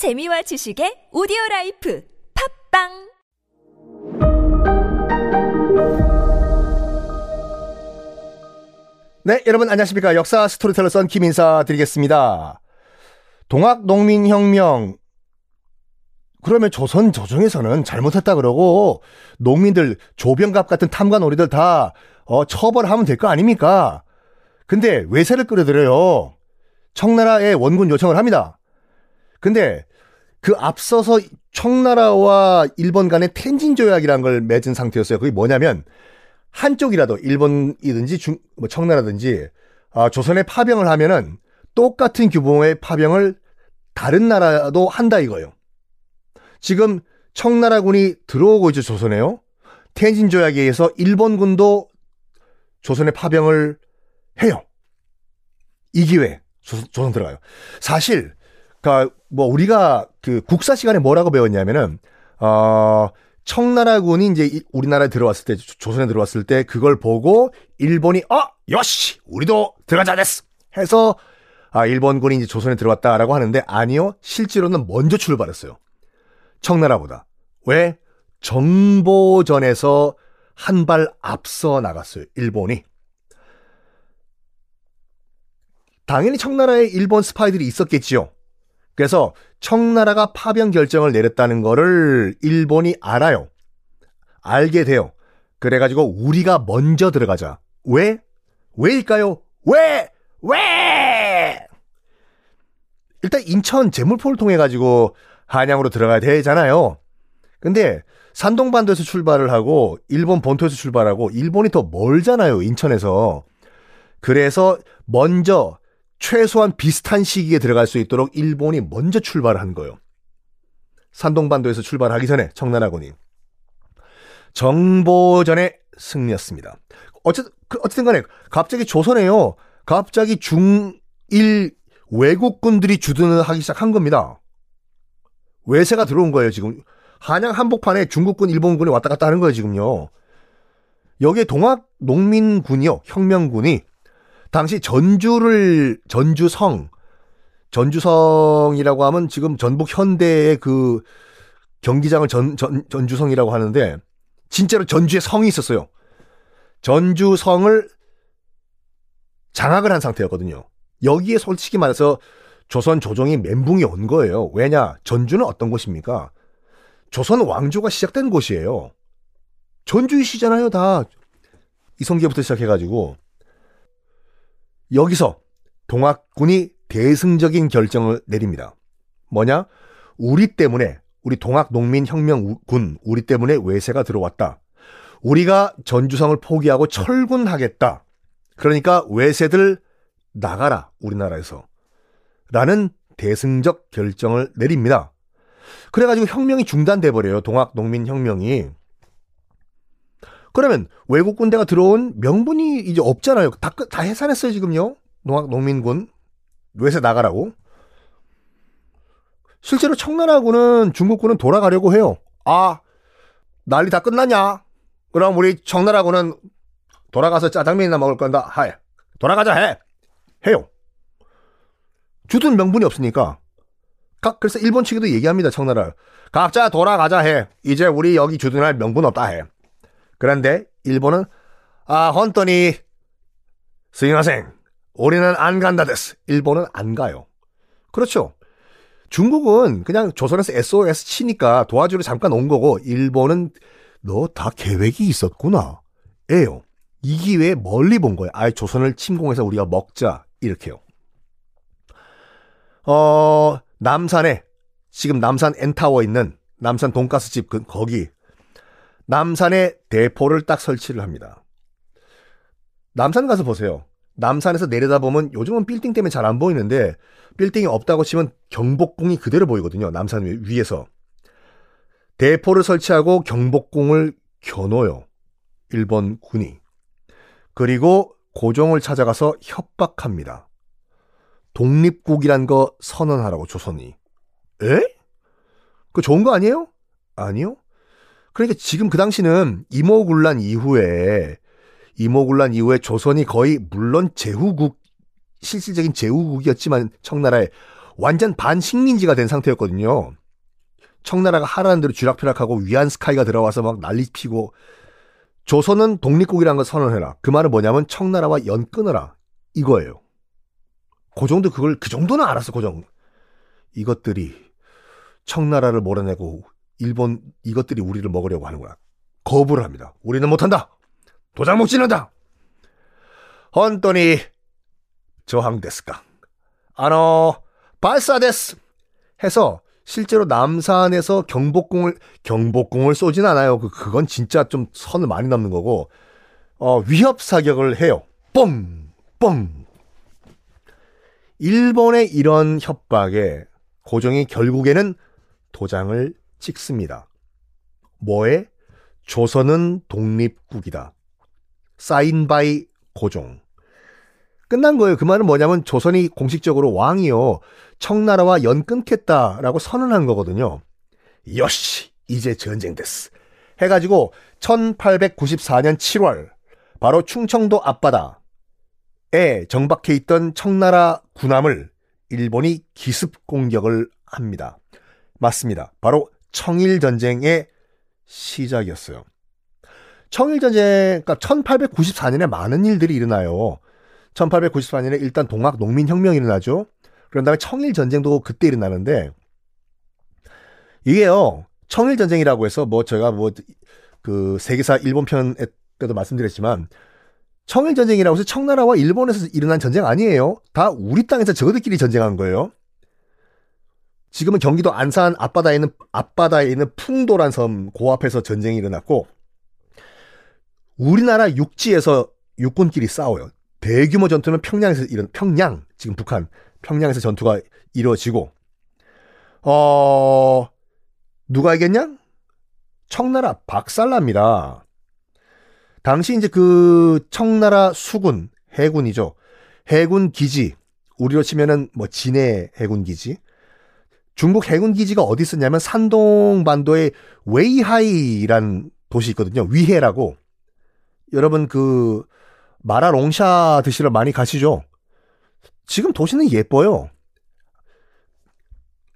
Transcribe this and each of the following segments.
재미와 지식의 오디오 라이프 팟빵 네, 여러분 안녕하십니까. 역사 스토리텔러 썬킴 인사 드리겠습니다. 동학 농민 혁명. 그러면 조선 조정에서는 잘못했다 그러고 농민들 조병갑 같은 탐관오리들 다 어, 처벌하면 될 거 아닙니까? 근데 외세를 끌어들여요. 청나라에 원군 요청을 합니다. 근데 그 앞서서 청나라와 일본 간의 텐진 조약이라는 걸 맺은 상태였어요. 그게 뭐냐면 한쪽이라도 일본이든지 중, 뭐 청나라든지 아, 조선에 파병을 하면은 똑같은 규모의 파병을 다른 나라도 한다 이거예요. 지금 청나라군이 들어오고 있죠 조선에요. 텐진 조약에 의해서 일본군도 조선에 파병을 해요. 이 기회 조선, 조선 들어가요. 사실 그러니까 뭐 우리가 그 국사 시간에 뭐라고 배웠냐면은 어 청나라군이 이제 우리나라에 들어왔을 때 조선에 들어왔을 때 그걸 보고 일본이 어 요시 우리도 들어가자 됐어! 해서 아 일본군이 이제 조선에 들어왔다라고 하는데 아니요 실제로는 먼저 출발했어요. 청나라보다. 왜? 정보전에서 한 발 앞서 나갔어요 일본이. 당연히 청나라에 일본 스파이들이 있었겠지요 그래서 청나라가 파병 결정을 내렸다는 거를 일본이 알아요. 알게 돼요. 그래가지고 우리가 먼저 들어가자. 왜? 왜일까요? 왜? 왜? 일단 인천 제물포를 통해 가지고 한양으로 들어가야 되잖아요. 근데 산동반도에서 출발을 하고 일본 본토에서 출발하고 일본이 더 멀잖아요. 인천에서. 그래서 먼저 최소한 비슷한 시기에 들어갈 수 있도록 일본이 먼저 출발한 거예요. 산동반도에서 출발하기 전에 청나라군이 정보전의 승리였습니다. 어쨌든 그 어쨌든 간에 갑자기 조선에요. 갑자기 중일 외국군들이 주둔을 하기 시작한 겁니다. 외세가 들어온 거예요, 지금. 한양 한복판에 중국군, 일본군이 왔다 갔다 하는 거예요, 지금요. 여기에 동학 농민군이요, 혁명군이 당시 전주를 전주성 전주성이라고 하면 지금 전북 현대의 그 경기장을 전, 전 전주성이라고 하는데 진짜로 전주에 성이 있었어요. 전주성을 장악을 한 상태였거든요. 여기에 솔직히 말해서 조선 조정이 멘붕이 온 거예요. 왜냐? 전주는 어떤 곳입니까? 조선 왕조가 시작된 곳이에요. 전주이시잖아요, 다. 이성계부터 시작해가지고. 여기서 동학군이 대승적인 결정을 내립니다. 뭐냐? 우리 때문에 우리 동학농민혁명군 우리 때문에 외세가 들어왔다. 우리가 전주성을 포기하고 철군하겠다. 그러니까 외세들 나가라 우리나라에서 라는 대승적 결정을 내립니다. 그래가지고 혁명이 중단돼 버려요. 동학농민혁명이. 그러면 외국 군대가 들어온 명분이 이제 없잖아요. 다, 다 해산했어요, 지금요. 농학 농민군. 외세 나가라고. 실제로 청나라군은 중국군은 돌아가려고 해요. 아, 난리 다 끝났냐? 그럼 우리 청나라군은 돌아가서 짜장면이나 먹을 건다. 하해. 돌아가자 해. 해요. 주둔 명분이 없으니까. 각, 그래서 일본 측에도 얘기합니다, 청나라. 각자 돌아가자 해. 이제 우리 여기 주둔할 명분 없다 해. 그런데 일본은 아 헌터니 스이마생 우리는 안 간다 데스 일본은 안 가요. 그렇죠. 중국은 그냥 조선에서 SOS 치니까 도와주러 잠깐 온 거고 일본은 너 다 계획이 있었구나. 에요. 이 기회에 멀리 본 거예요. 아예 조선을 침공해서 우리가 먹자. 이렇게요. 어, 남산에 지금 남산 N타워 있는 남산 돈가스집 그, 거기 남산에 대포를 딱 설치를 합니다. 남산 가서 보세요. 남산에서 내려다보면 요즘은 빌딩 때문에 잘 안 보이는데 빌딩이 없다고 치면 경복궁이 그대로 보이거든요. 남산 위에서. 대포를 설치하고 경복궁을 겨눠요. 일본 군이. 그리고 고종을 찾아가서 협박합니다. 독립국이란 거 선언하라고 조선이. 에? 그 좋은 거 아니에요? 아니요. 그러니까 지금 그 당시는 이모군란 이후에 이모군란 이후에 조선이 거의 물론 제후국 실질적인 제후국이었지만 청나라에 완전 반식민지가 된 상태였거든요. 청나라가 하라는 대로 쥐락펴락하고 위안 스카이가 들어와서 막 난리 피고 조선은 독립국이라는 걸 선언해라. 그 말은 뭐냐면 청나라와 연 끊어라. 이거예요. 그 정도 그걸 그 정도는 알았어. 그 정도. 이것들이 청나라를 몰아내고 일본 이것들이 우리를 먹으려고 하는 거야. 거부를 합니다. 우리는 못한다. 도장 못 지는다. 헌터니 저항됐을까? 아노 발사데스 해서 실제로 남산에서 경복궁을 경복궁을 쏘진 않아요. 그 그건 진짜 좀 선을 많이 넘는 거고 어, 위협 사격을 해요. 뻥 뻥. 일본의 이런 협박에 고종이 결국에는 도장을 찍습니다. 뭐에? 조선은 독립국이다. sign by 고종. 끝난 거예요. 그 말은 뭐냐면 조선이 공식적으로 왕이요. 청나라와 연 끊겠다라고 선언한 거거든요. 여시 이제 전쟁 됐어. 해가지고 1894년 7월 바로 충청도 앞바다에 정박해 있던 청나라 군함을 일본이 기습 공격을 합니다. 맞습니다. 바로 청일 전쟁의 시작이었어요. 청일 전쟁, 그러니까 1894년에 많은 일들이 일어나요. 1894년에 일단 동학 농민 혁명이 일어나죠. 그런 다음에 청일 전쟁도 그때 일어나는데 이게요. 청일 전쟁이라고 해서 뭐 제가 뭐 그 세계사 일본 편 때도 말씀드렸지만 청일 전쟁이라고 해서 청나라와 일본에서 일어난 전쟁 아니에요. 다 우리 땅에서 저들끼리 전쟁한 거예요. 지금은 경기도 안산 앞바다에 있는 앞바다에 있는 풍도란 섬그 앞에서 전쟁이 일어났고 우리나라 육지에서 육군끼리 싸워요. 대규모 전투는 평양에서 이런 평양 지금 북한 평양에서 전투가 이루어지고 어 누가 이겼냐? 청나라 박살납니다. 당시 이제 그 청나라 수군 해군이죠. 해군 기지 우리로 치면은 뭐 진해 해군 기지. 중국 해군 기지가 어디 있었냐면 산동 반도의 웨이하이란 도시 있거든요. 위해라고. 여러분 그 마라 롱샤 드시러 많이 가시죠? 지금 도시는 예뻐요.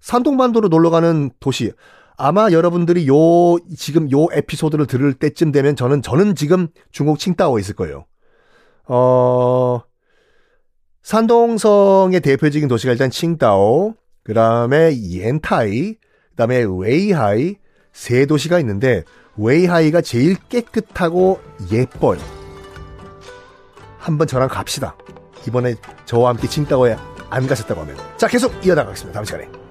산동반도로 놀러 가는 도시. 아마 여러분들이 요 지금 요 에피소드를 들을 때쯤 되면 저는 저는 지금 중국 칭따오에 있을 거예요. 어 산동성의 대표적인 도시가 일단 칭따오, 그 다음에 옌타이, 그 다음에 웨이하이 세 도시가 있는데 웨이하이가 제일 깨끗하고 예뻐요. 한번 저랑 갑시다. 이번에 저와 함께 칭따오에 안 가셨다고 하면. 자, 계속 이어나가겠습니다. 다음 시간에.